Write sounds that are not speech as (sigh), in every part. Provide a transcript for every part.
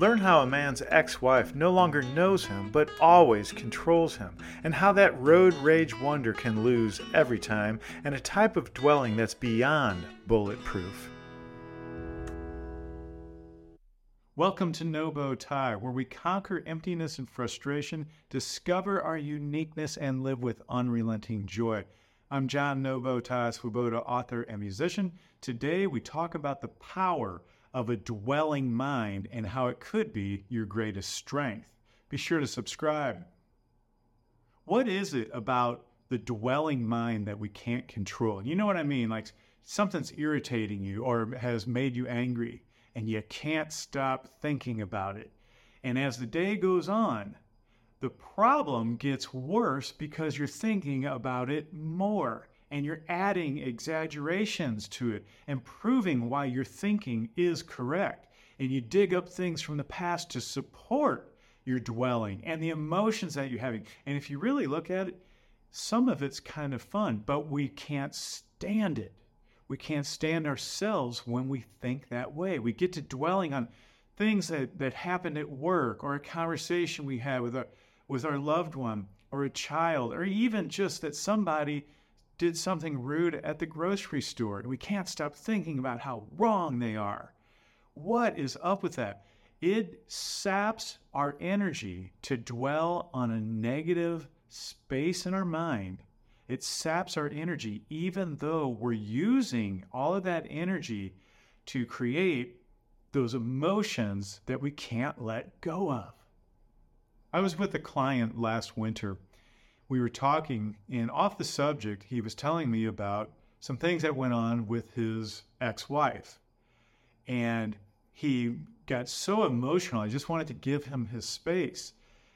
Learn how a man's ex wife no longer knows him but always controls him, and how that road rage wonder can lose every time, and a type of dwelling that's beyond bulletproof. Welcome to No Bow Tie, where we conquer emptiness and frustration, discover our uniqueness, and live with unrelenting joy. I'm John No Bow Tie Swoboda, author and musician. Today we talk about the power of a dwelling mind and how it could be your greatest strength. Be sure to subscribe. What is it about the dwelling mind that we can't control? You know what I mean? Like something's irritating you or has made you angry and you can't stop thinking about it. And as the day goes on, the problem gets worse because you're thinking about it more and you're adding exaggerations to it and proving why your thinking is correct. And you dig up things from the past to support your dwelling and the emotions that you're having. And if you really look at it, some of it's kind of fun, but we can't stand it. We can't stand ourselves when we think that way. We get to dwelling on things that, that happened at work or a conversation we had with our, with our loved one or a child, or even just that somebody did something rude at the grocery store. And we can't stop thinking about how wrong they are. What is up with that? It saps our energy to dwell on a negative space in our mind. It saps our energy, even though we're using all of that energy to create those emotions that we can't let go of. I was with a client last winter we were talking, and off the subject, he was telling me about some things that went on with his ex wife. And he got so emotional, I just wanted to give him his space.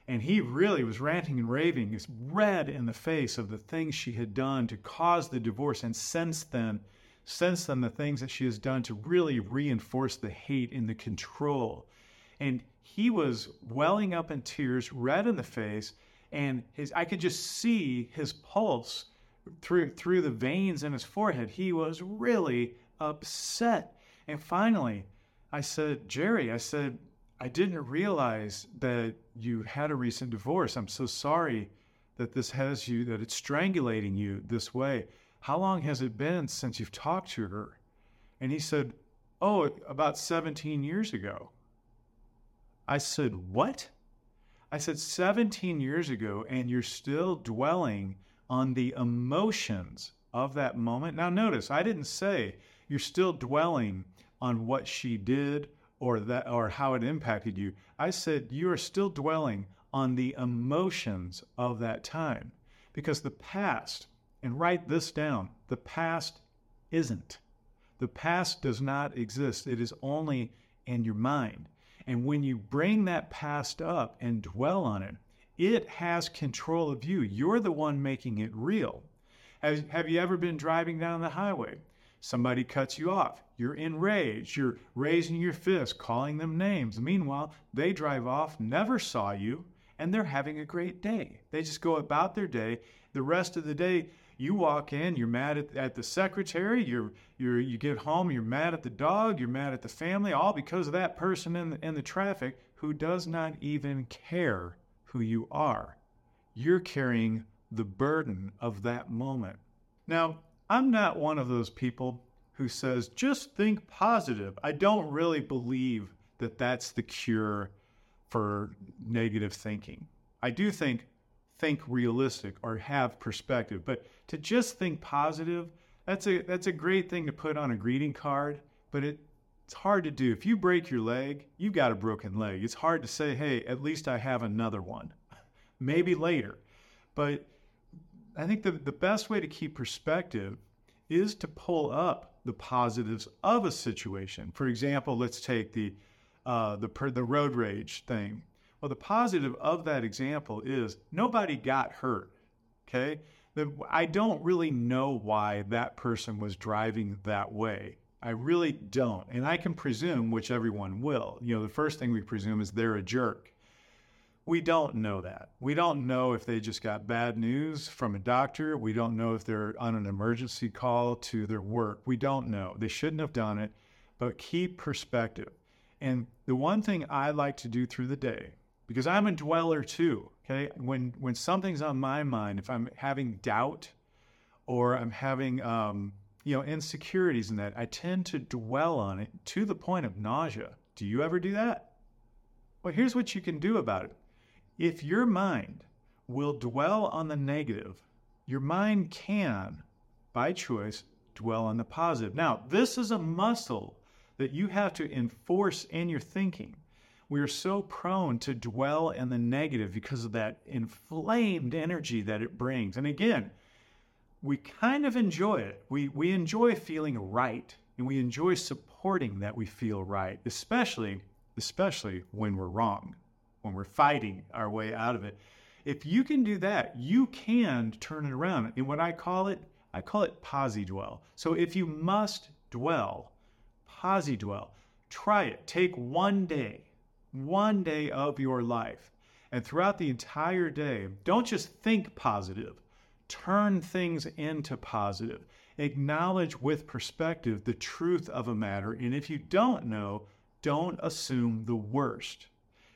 And he really was ranting and raving, He's red in the face of the things she had done to cause the divorce. And since then, since then, the things that she has done to really reinforce the hate and the control. And he was welling up in tears, red in the face, and his I could just see his pulse through through the veins in his forehead. He was really upset. And finally, I said, "Jerry, I said, I didn't realize that you had a recent divorce. I'm so sorry that this has you that it's strangulating you this way. How long has it been since you've talked to her?" And he said, "Oh, about 17 years ago." I said, "What?" I said 17 years ago, and you're still dwelling on the emotions of that moment. Now, notice I didn't say you're still dwelling on what she did or that or how it impacted you. I said you are still dwelling on the emotions of that time because the past, and write this down, the past isn't. The past does not exist. It is only in your mind. And when you bring that past up and dwell on it, it has control of you. You're the one making it real. Have, have you ever been driving down the highway? Somebody cuts you off. You're enraged. You're raising your fist, calling them names. Meanwhile, they drive off, never saw you, and they're having a great day. They just go about their day. The rest of the day, you walk in, you're mad at, at the secretary, you're, you're, you get home, you're mad at the dog, you're mad at the family, all because of that person in the, in the traffic who does not even care who you are. You're carrying the burden of that moment. Now, I'm not one of those people who says, just think positive. I don't really believe that that's the cure for negative thinking. I do think think realistic or have perspective. But to just think positive, that's a that's a great thing to put on a greeting card, but it it's hard to do. If you break your leg, you've got a broken leg. It's hard to say, "Hey, at least I have another one." (laughs) Maybe later. But I think the, the best way to keep perspective is to pull up the positives of a situation. For example, let's take the uh, the the road rage thing. Well, the positive of that example is nobody got hurt. Okay. The, I don't really know why that person was driving that way. I really don't. And I can presume, which everyone will. You know, the first thing we presume is they're a jerk. We don't know that. We don't know if they just got bad news from a doctor. We don't know if they're on an emergency call to their work. We don't know. They shouldn't have done it, but keep perspective. And the one thing I like to do through the day, because I'm a dweller too, okay? When when something's on my mind, if I'm having doubt or I'm having um, you know insecurities in that, I tend to dwell on it to the point of nausea. Do you ever do that? Well, here's what you can do about it. If your mind will dwell on the negative, your mind can, by choice, dwell on the positive. Now, this is a muscle that you have to enforce in your thinking. We are so prone to dwell in the negative because of that inflamed energy that it brings. And again, we kind of enjoy it. We, we enjoy feeling right and we enjoy supporting that we feel right, especially, especially when we're wrong, when we're fighting our way out of it. If you can do that, you can turn it around. And what I call it, I call it posi dwell. So if you must dwell, posi dwell, try it. Take one day, one day of your life. And throughout the entire day, don't just think positive, turn things into positive. Acknowledge with perspective the truth of a matter. And if you don't know, don't assume the worst.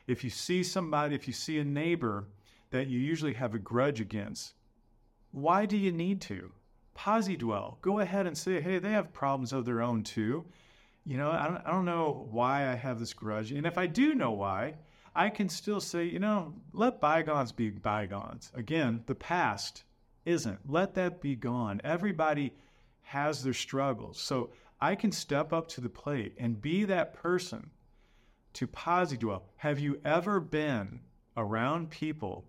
If you see somebody, if you see a neighbor that you usually have a grudge against, why do you need to? Posi dwell. Go ahead and say, hey, they have problems of their own too. You know, I don't, I don't know why I have this grudge. And if I do know why, I can still say, you know, let bygones be bygones. Again, the past isn't. Let that be gone. Everybody has their struggles. So I can step up to the plate and be that person to posi dwell. Have you ever been around people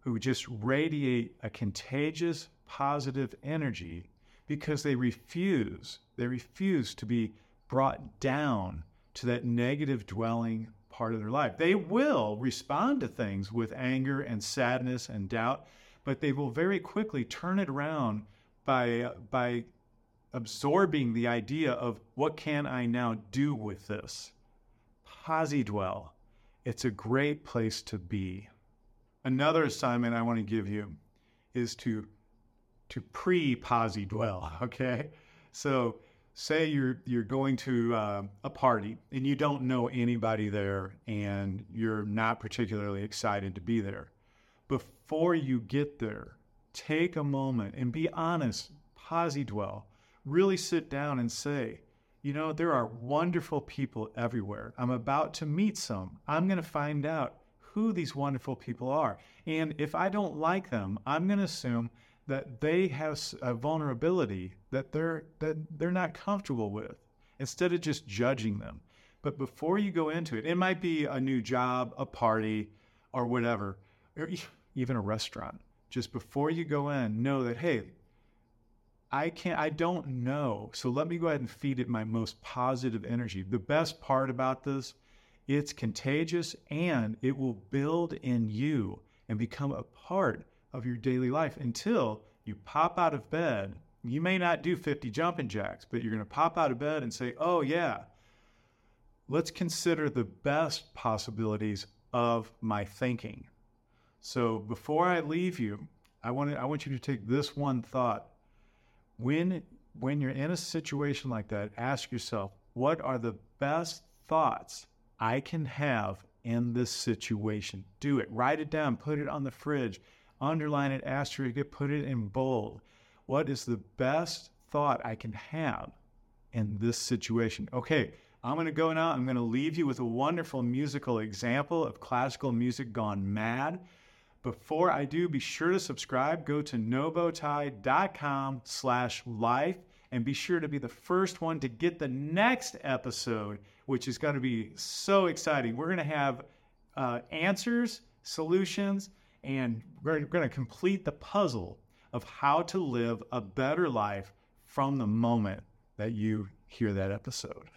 who just radiate a contagious positive energy because they refuse, they refuse to be brought down to that negative dwelling part of their life. They will respond to things with anger and sadness and doubt, but they will very quickly turn it around by by absorbing the idea of what can I now do with this? Posi dwell. It's a great place to be. Another assignment I want to give you is to to pre-posi dwell. (laughs) Okay, so say you're you're going to uh, a party and you don't know anybody there and you're not particularly excited to be there. Before you get there, take a moment and be honest. Posi dwell. Really sit down and say, you know, there are wonderful people everywhere. I'm about to meet some. I'm going to find out who these wonderful people are. And if I don't like them, I'm going to assume that they have a vulnerability that they're that they're not comfortable with instead of just judging them. But before you go into it, it might be a new job, a party, or whatever, or even a restaurant. Just before you go in, know that hey, I can't I don't know. So let me go ahead and feed it my most positive energy. The best part about this it's contagious and it will build in you and become a part of your daily life until you pop out of bed. You may not do 50 jumping jacks, but you're going to pop out of bed and say, oh, yeah, let's consider the best possibilities of my thinking. So before I leave you, I want, to, I want you to take this one thought. When, when you're in a situation like that, ask yourself, what are the best thoughts I can have in this situation. Do it. Write it down. Put it on the fridge. Underline it, asterisk it, put it in bold. What is the best thought I can have in this situation? Okay, I'm going to go now. I'm going to leave you with a wonderful musical example of classical music gone mad. Before I do, be sure to subscribe. Go to nobowtie.com slash life and be sure to be the first one to get the next episode, which is going to be so exciting. We're going to have uh, answers, solutions, and we're going to complete the puzzle of how to live a better life from the moment that you hear that episode.